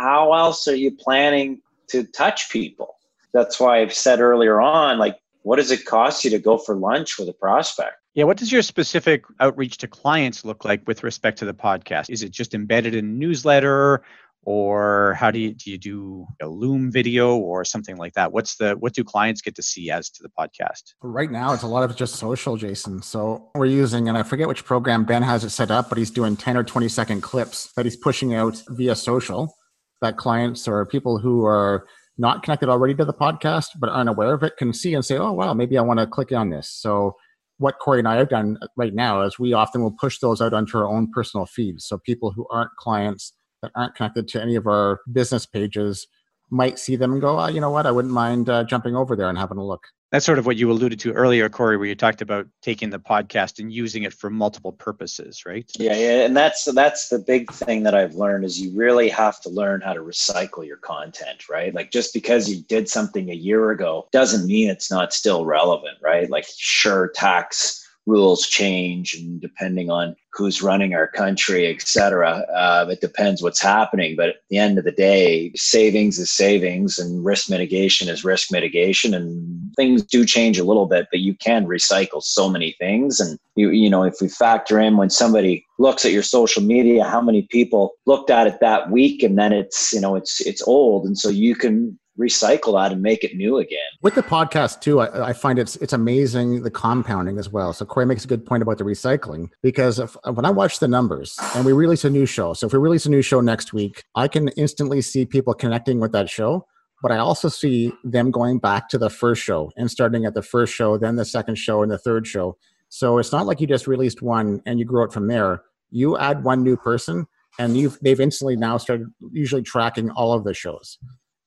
how else are you planning to touch people? That's why I've said earlier on, like, what does it cost you to go for lunch with a prospect? Yeah, what does your specific outreach to clients look like with respect to the podcast? Is it just embedded in newsletter or how do you do you do a loom video or something like that what's the what do clients get to see as to the podcast right now it's a lot of just social jason so we're using and i forget which program ben has it set up but he's doing 10 or 20 second clips that he's pushing out via social that clients or people who are not connected already to the podcast but aren't aware of it can see and say, oh, wow, maybe I want to click on this. So, what Corey and I have done right now is we often will push those out onto our own personal feeds. So, people who aren't clients that aren't connected to any of our business pages might see them and go, oh, you know what, I wouldn't mind uh, jumping over there and having a look. That's sort of what you alluded to earlier, Corey, where you talked about taking the podcast and using it for multiple purposes, right? Yeah, yeah, and that's that's the big thing that I've learned is you really have to learn how to recycle your content, right? Like just because you did something a year ago doesn't mean it's not still relevant, right? Like sure, tax rules change and depending on who's running our country, et cetera. Uh, it depends what's happening. But at the end of the day, savings is savings and risk mitigation is risk mitigation. And things do change a little bit, but you can recycle so many things. And you, you know, if we factor in when somebody looks at your social media, how many people looked at it that week and then it's, you know, it's, it's old. And so you can recycle that and make it new again. With the podcast too, I, I, find it's it's amazing the compounding as well. So Corey makes a good point about the recycling because if, when I watch the numbers and we release a new show, so if we release a new show next week, I can instantly see people connecting with that show. But I also see them going back to the first show and starting at the first show, then the second show, and the third show. So it's not like you just released one and you grow it from there. You add one new person, and you've they've instantly now started usually tracking all of the shows.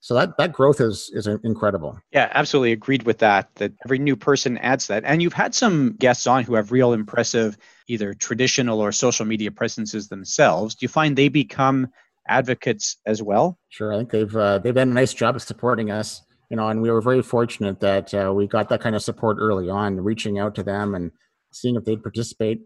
So that that growth is is incredible. Yeah, absolutely agreed with that. That every new person adds that, and you've had some guests on who have real impressive either traditional or social media presences themselves. Do you find they become advocates as well? Sure, I think they've uh, they've done a nice job of supporting us. You know, and we were very fortunate that uh, we got that kind of support early on, reaching out to them and seeing if they'd participate.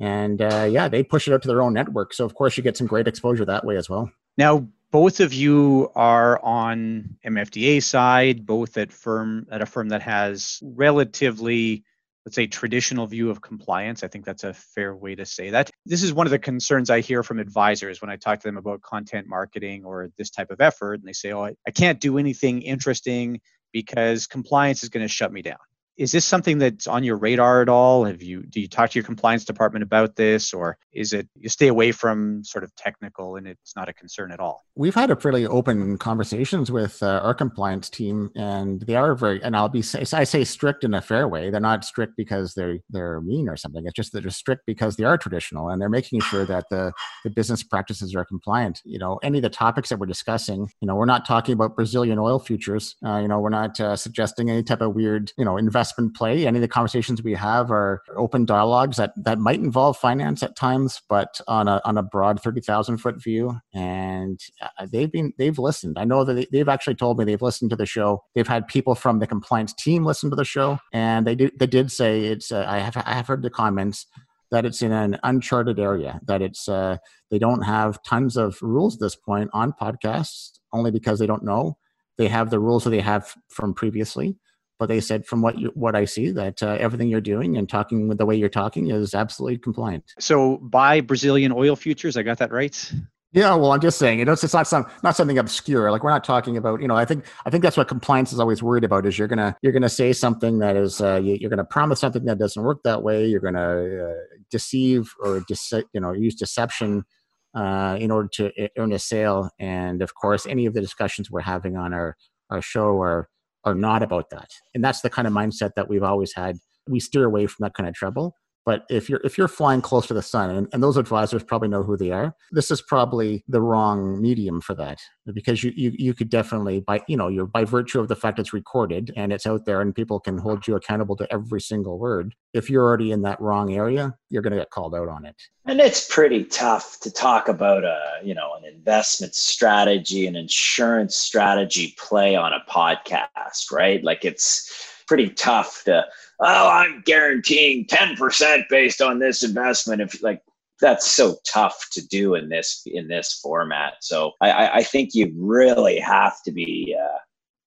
And uh, yeah, they push it out to their own network. So of course, you get some great exposure that way as well. Now, both of you are on MFDA side, both at firm at a firm that has relatively, let's say, traditional view of compliance. I think that's a fair way to say that. This is one of the concerns I hear from advisors when I talk to them about content marketing or this type of effort, and they say, "Oh, I, I can't do anything interesting because compliance is going to shut me down." Is this something that's on your radar at all? Have you do you talk to your compliance department about this or is it you stay away from sort of technical and it's not a concern at all? We've had a fairly open conversations with uh, our compliance team and they are very and i'll be i say strict in a fair way. They're not strict because they're they're mean or something. It's just that they're strict because they are traditional and they're making sure that the the business practices are compliant. You know any of the topics that we're discussing you know we're not talking about brazilian oil futures. Uh, you know we're not uh, suggesting any type of weird you know investment investment play. Any of the conversations we have are open dialogues that, that might involve finance at times, but on a, on a broad 30,000 foot view. And uh, they've been, they've listened. I know that they, have actually told me they've listened to the show. They've had people from the compliance team listen to the show. And they did, they did say it's, uh, I have, I have heard the comments that it's in an uncharted area, that it's, uh, they don't have tons of rules at this point on podcasts only because they don't know. They have the rules that they have from previously but they said from what you, what I see that uh, everything you're doing and talking with the way you're talking is absolutely compliant. So buy Brazilian oil futures. I got that right. Yeah, well, I'm just saying, you know, it's, it's not some not something obscure. Like we're not talking about, you know, I think I think that's what compliance is always worried about is you're gonna you're gonna say something that is uh, you, are gonna promise something that doesn't work that way. You're gonna uh, deceive or dece- you know use deception uh, in order to earn a sale. And of course, any of the discussions we're having on our our show are are not about that. And that's the kind of mindset that we've always had. We steer away from that kind of trouble. But if you're if you're flying close to the sun, and, and those advisors probably know who they are, this is probably the wrong medium for that because you you, you could definitely by you know you're by virtue of the fact it's recorded and it's out there and people can hold you accountable to every single word. If you're already in that wrong area, you're going to get called out on it. And it's pretty tough to talk about a you know an investment strategy, an insurance strategy play on a podcast, right? Like it's pretty tough to oh, I'm guaranteeing 10% based on this investment. If like that's so tough to do in this in this format. So I, I think you really have to be uh,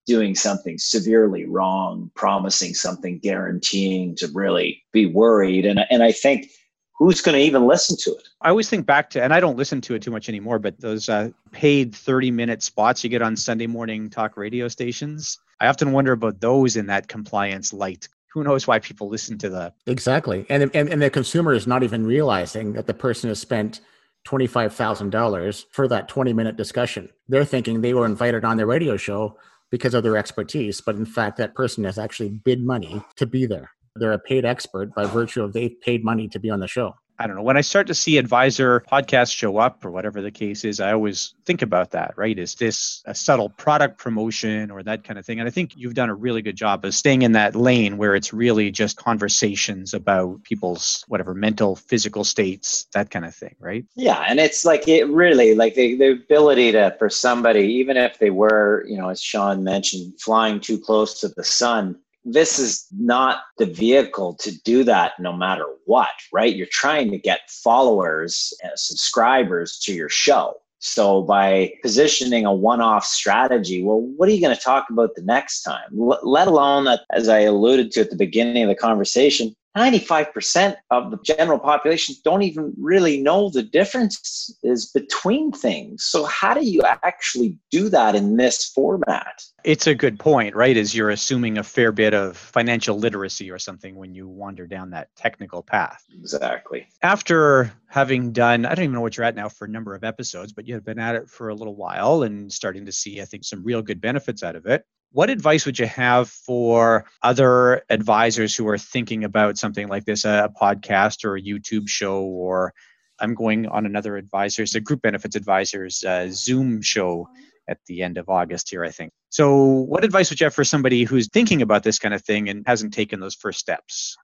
doing something severely wrong, promising something, guaranteeing to really be worried. And and I think who's going to even listen to it? I always think back to, and I don't listen to it too much anymore, but those uh, paid 30 minute spots you get on Sunday morning talk radio stations. I often wonder about those in that compliance light who knows why people listen to that exactly and, and and the consumer is not even realizing that the person has spent $25000 for that 20 minute discussion they're thinking they were invited on their radio show because of their expertise, but in fact, that person has actually bid money to be there. They're a paid expert by virtue of they've paid money to be on the show. I don't know. When I start to see advisor podcasts show up or whatever the case is, I always think about that, right? Is this a subtle product promotion or that kind of thing? And I think you've done a really good job of staying in that lane where it's really just conversations about people's whatever mental, physical states, that kind of thing, right? Yeah. And it's like it really like the, the ability to, for somebody, even if they were, you know, as Sean mentioned, flying too close to the sun, this is not the vehicle to do that no matter what, right? You're trying to get followers subscribers to your show. So by positioning a one-off strategy, well, what are you going to talk about the next time? L- let alone that, as I alluded to at the beginning of the conversation, 95% of the general population don't even really know the difference is between things. So, how do you actually do that in this format? It's a good point, right? Is you're assuming a fair bit of financial literacy or something when you wander down that technical path. Exactly. After having done, I don't even know what you're at now for a number of episodes, but you've been at it for a little while and starting to see, I think, some real good benefits out of it. What advice would you have for other advisors who are thinking about something like this, a podcast or a YouTube show, or I'm going on another advisor's, a group benefits advisor's uh, Zoom show at the end of August here, I think. So, what advice would you have for somebody who's thinking about this kind of thing and hasn't taken those first steps?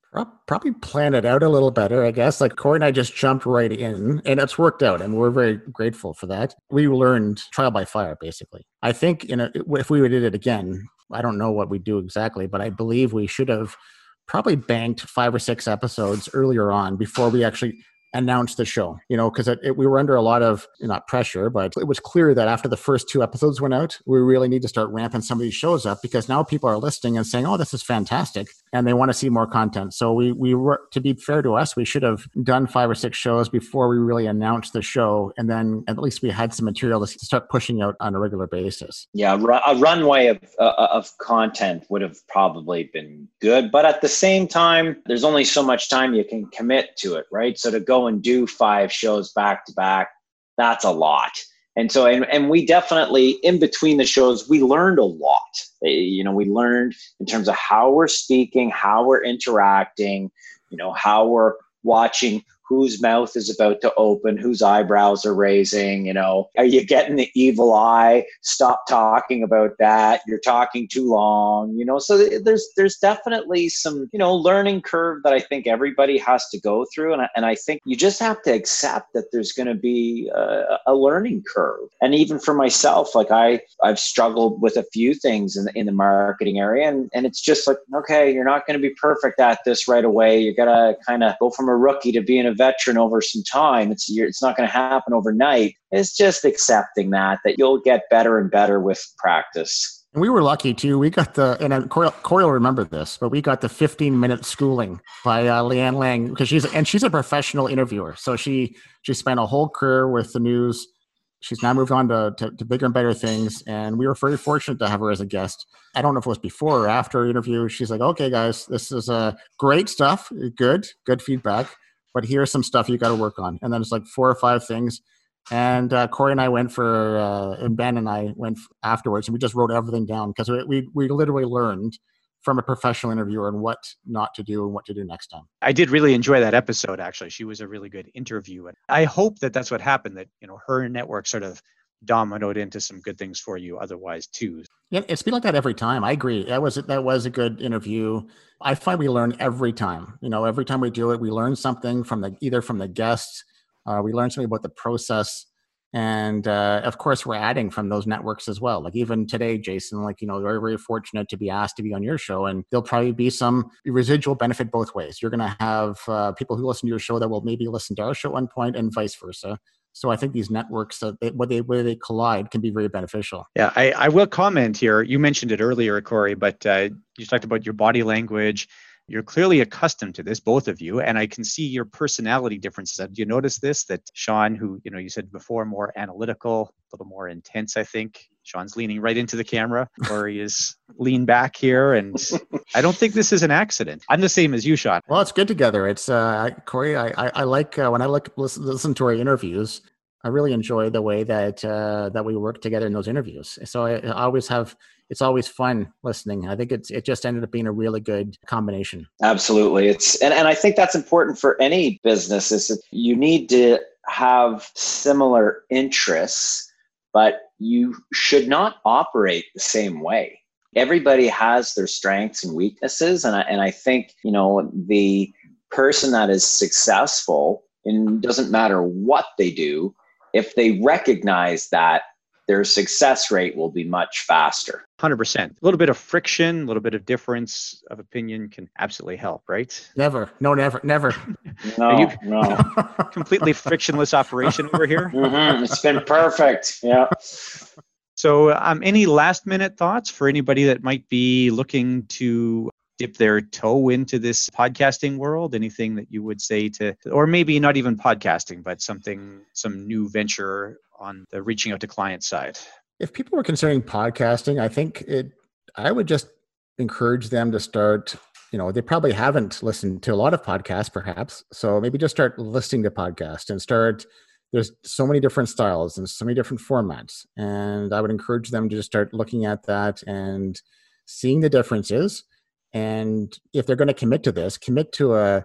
Probably plan it out a little better, I guess. Like Corey and I just jumped right in, and it's worked out, and we're very grateful for that. We learned trial by fire, basically. I think you know if we would did it again, I don't know what we'd do exactly, but I believe we should have probably banked five or six episodes earlier on before we actually announce the show, you know, because we were under a lot of not pressure, but it was clear that after the first two episodes went out, we really need to start ramping some of these shows up because now people are listening and saying, "Oh, this is fantastic," and they want to see more content. So we we were to be fair to us, we should have done five or six shows before we really announced the show, and then at least we had some material to start pushing out on a regular basis. Yeah, a runway of uh, of content would have probably been good, but at the same time, there's only so much time you can commit to it, right? So to go and do five shows back to back, that's a lot. And so, and, and we definitely, in between the shows, we learned a lot. Eh, you know, we learned in terms of how we're speaking, how we're interacting, you know, how we're watching whose mouth is about to open, whose eyebrows are raising, you know, are you getting the evil eye? Stop talking about that. You're talking too long, you know. So there's there's definitely some, you know, learning curve that I think everybody has to go through and I, and I think you just have to accept that there's going to be a, a learning curve. And even for myself, like I I've struggled with a few things in the, in the marketing area and and it's just like, okay, you're not going to be perfect at this right away. You got to kind of go from a rookie to being a veteran over some time. It's it's not going to happen overnight. It's just accepting that that you'll get better and better with practice. We were lucky too. We got the and Corey, Corey will remember this, but we got the 15 minute schooling by uh, Leanne Lang because she's and she's a professional interviewer. So she she spent a whole career with the news. She's now moved on to, to, to bigger and better things, and we were very fortunate to have her as a guest. I don't know if it was before or after interview. She's like, "Okay, guys, this is uh, great stuff. Good, good feedback but here's some stuff you got to work on. And then it's like four or five things. And uh, Corey and I went for, uh, and Ben and I went afterwards, and we just wrote everything down because we, we, we literally learned from a professional interviewer and what not to do and what to do next time. I did really enjoy that episode. Actually, she was a really good interview, and I hope that that's what happened. That you know her network sort of dominoed into some good things for you otherwise too. Yeah, it's been like that every time. I agree. That was that was a good interview. I find we learn every time. You know, every time we do it, we learn something from the either from the guests, uh, we learn something about the process, and uh, of course, we're adding from those networks as well. Like even today, Jason, like you know, very very fortunate to be asked to be on your show, and there'll probably be some residual benefit both ways. You're going to have uh, people who listen to your show that will maybe listen to our show at one point, and vice versa. So I think these networks, that they, where they where they collide, can be very beneficial. Yeah, I, I will comment here. You mentioned it earlier, Corey, but uh, you talked about your body language. You're clearly accustomed to this, both of you, and I can see your personality differences. Do you notice this? That Sean, who you know you said before, more analytical, a little more intense. I think Sean's leaning right into the camera, or he is lean back here, and I don't think this is an accident. I'm the same as you, Sean. Well, it's good together. It's uh, Corey. I I, I like uh, when I look listen, listen to our interviews. I really enjoy the way that uh, that we work together in those interviews. So I, I always have it's always fun listening. I think it's it just ended up being a really good combination. Absolutely, it's and, and I think that's important for any business. Is that you need to have similar interests, but you should not operate the same way. Everybody has their strengths and weaknesses, and I, and I think you know the person that is successful and doesn't matter what they do if they recognize that their success rate will be much faster. 100% a little bit of friction a little bit of difference of opinion can absolutely help right? Never. No never never. No you, no. completely frictionless operation over here? Mm-hmm. it's been perfect. Yeah. So um, any last minute thoughts for anybody that might be looking to dip their toe into this podcasting world? Anything that you would say to or maybe not even podcasting but something some new venture on the reaching out to client side. If people were considering podcasting i think it i would just encourage them to start you know they probably haven't listened to a lot of podcasts perhaps so maybe just start listening to podcasts and start there's so many different styles and so many different formats and i would encourage them to just start looking at that and seeing the differences and if they're going to commit to this commit to a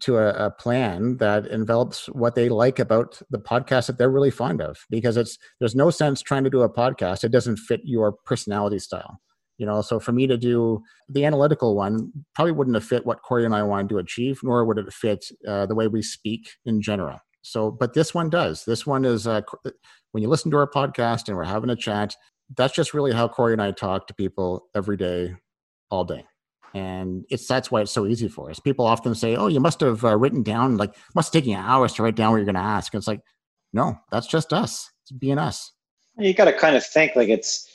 to a, a, plan that envelops what they like about the podcast that they're really fond of because it's there's no sense trying to do a podcast. It doesn't fit your personality style you know? So for me to do the analytical one probably wouldn't have fit what corey and i wanted to achieve nor would it fit uh, the way we speak in general. So but this one does. This one is uh, when you listen to our podcast and we're having a chat that's just really how corey and i talk to people every day all day and it's that's why it's so easy for us. People often say, "Oh, you must have uh, written down like must you hours to write down what you're going to ask." And it's like, no, that's just us. It's being us. You got to kind of think like it's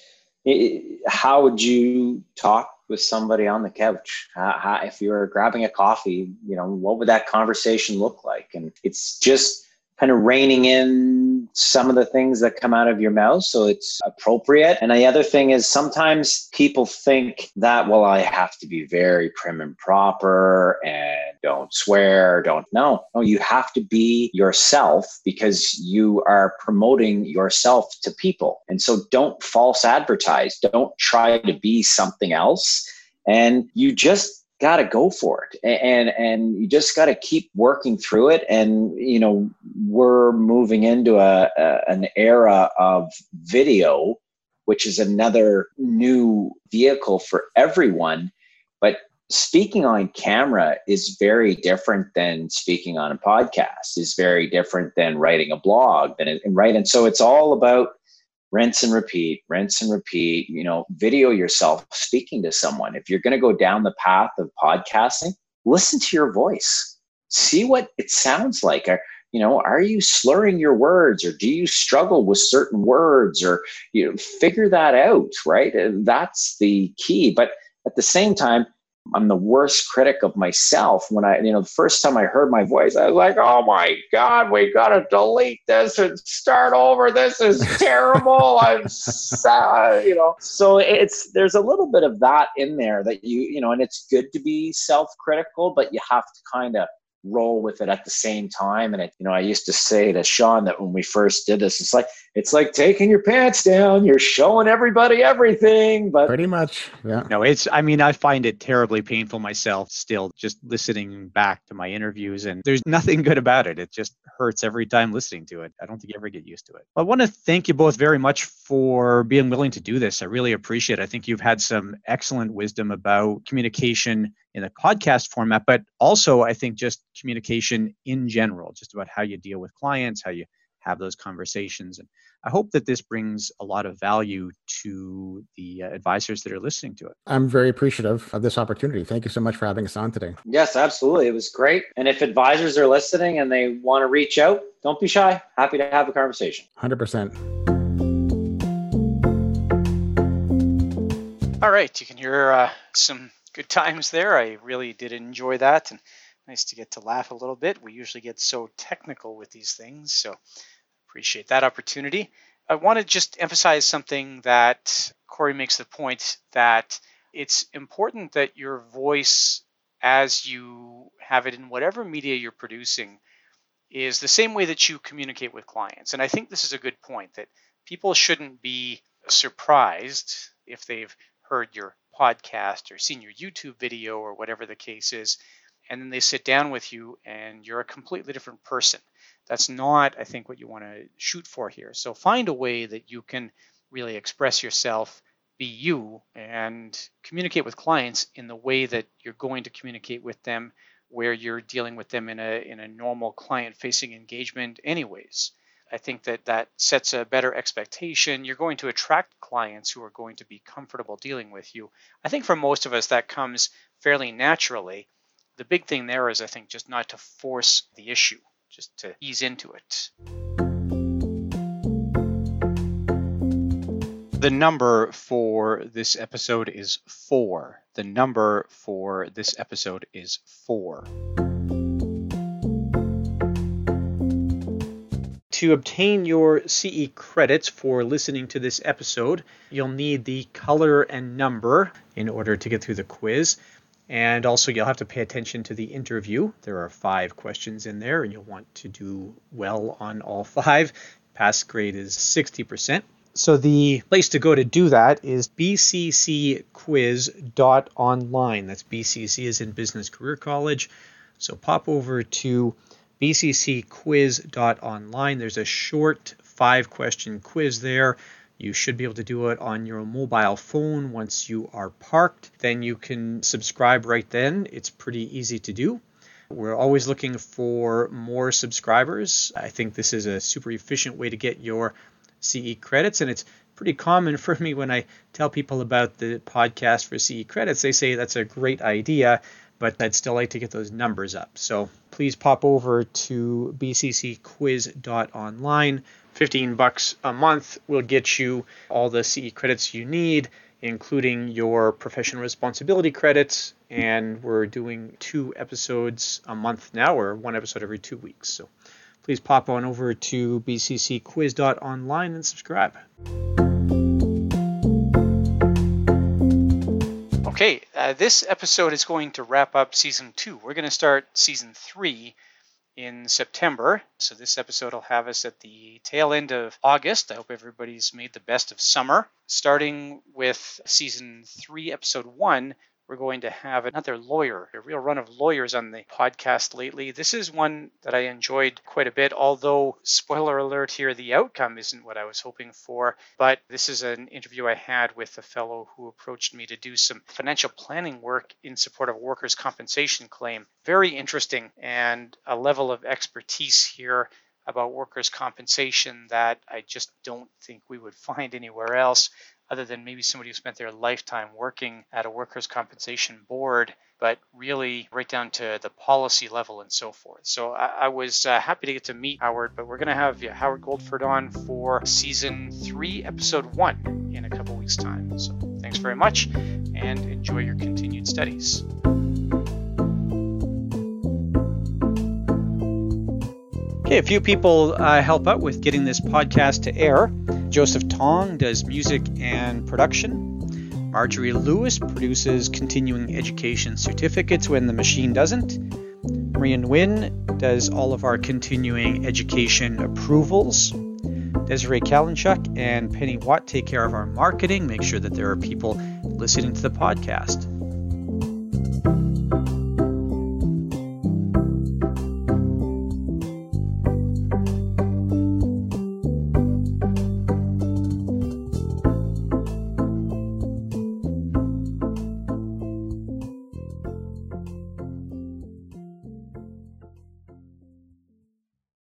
it, how would you talk with somebody on the couch? How, how, if you were grabbing a coffee, you know, what would that conversation look like? And it's just kind of reining in some of the things that come out of your mouth so it's appropriate. And the other thing is sometimes people think that, well, I have to be very prim and proper and don't swear, don't. No, no, you have to be yourself because you are promoting yourself to people. And so don't false advertise, don't try to be something else. And you just got to go for it. And and you just got to keep working through it. And you know we're moving into a, a, an era of video which is another new vehicle for everyone. But speaking on camera is very different than speaking on a podcast is very different than writing a blog and right and so it's all about rinse and repeat, rinse and repeat, you know, video yourself speaking to someone. If you're going to go down the path of podcasting, listen to your voice. See what it sounds like. Are, you know, are you slurring your words or do you struggle with certain words or you know, figure that out, right? That's the key. But at the same time, I'm the worst critic of myself. When I, you know, the first time I heard my voice, I was like, oh my God, we got to delete this and start over. This is terrible. I'm sad, you know. So it's, there's a little bit of that in there that you, you know, and it's good to be self critical, but you have to kind of roll with it at the same time. And it, you know, I used to say to Sean that when we first did this, it's like it's like taking your pants down. You're showing everybody everything, but pretty much, yeah. No, it's. I mean, I find it terribly painful myself. Still, just listening back to my interviews, and there's nothing good about it. It just hurts every time listening to it. I don't think you ever get used to it. I want to thank you both very much for being willing to do this. I really appreciate it. I think you've had some excellent wisdom about communication in a podcast format, but also I think just communication in general, just about how you deal with clients, how you have those conversations. And I hope that this brings a lot of value to the uh, advisors that are listening to it. I'm very appreciative of this opportunity. Thank you so much for having us on today. Yes, absolutely. It was great. And if advisors are listening and they want to reach out, don't be shy. Happy to have a conversation. 100%. All right. You can hear uh, some good times there. I really did enjoy that and nice to get to laugh a little bit. We usually get so technical with these things, so appreciate that opportunity. I want to just emphasize something that Corey makes the point that it's important that your voice, as you have it in whatever media you're producing, is the same way that you communicate with clients. And I think this is a good point that people shouldn't be surprised if they've heard your podcast or seen your YouTube video or whatever the case is, and then they sit down with you and you're a completely different person. That's not, I think, what you want to shoot for here. So find a way that you can really express yourself, be you, and communicate with clients in the way that you're going to communicate with them where you're dealing with them in a in a normal client facing engagement anyways. I think that that sets a better expectation. You're going to attract clients who are going to be comfortable dealing with you. I think for most of us that comes fairly naturally. The big thing there is I think just not to force the issue, just to ease into it. The number for this episode is four. The number for this episode is four. To obtain your CE credits for listening to this episode, you'll need the color and number in order to get through the quiz. And also, you'll have to pay attention to the interview. There are five questions in there, and you'll want to do well on all five. Pass grade is 60%. So the place to go to do that is bccquiz.online. That's BCC is in Business Career College. So pop over to bccquiz.online. There's a short five question quiz there. You should be able to do it on your mobile phone once you are parked. Then you can subscribe right then. It's pretty easy to do. We're always looking for more subscribers. I think this is a super efficient way to get your CE credits. And it's pretty common for me when I tell people about the podcast for CE credits, they say that's a great idea, but I'd still like to get those numbers up. So please pop over to bccquiz.online. 15 bucks a month will get you all the CE credits you need, including your professional responsibility credits. And we're doing two episodes a month now, or one episode every two weeks. So please pop on over to bccquiz.online and subscribe. Okay, uh, this episode is going to wrap up season two. We're going to start season three in September. So this episode will have us at the tail end of August. I hope everybody's made the best of summer. Starting with season three, episode one, we're going to have another lawyer, a real run of lawyers on the podcast lately. This is one that I enjoyed quite a bit, although, spoiler alert here, the outcome isn't what I was hoping for. But this is an interview I had with a fellow who approached me to do some financial planning work in support of a workers' compensation claim. Very interesting and a level of expertise here about workers' compensation that I just don't think we would find anywhere else other than maybe somebody who spent their lifetime working at a workers' compensation board, but really right down to the policy level and so forth. So I, I was uh, happy to get to meet Howard, but we're going to have yeah, Howard Goldford on for season three, episode one in a couple weeks' time. So thanks very much and enjoy your continued studies. Okay, a few people uh, help out with getting this podcast to air. Joseph Tong does music and production. Marjorie Lewis produces continuing education certificates when the machine doesn't. Maria Nguyen does all of our continuing education approvals. Desiree Kalinchuk and Penny Watt take care of our marketing, make sure that there are people listening to the podcast.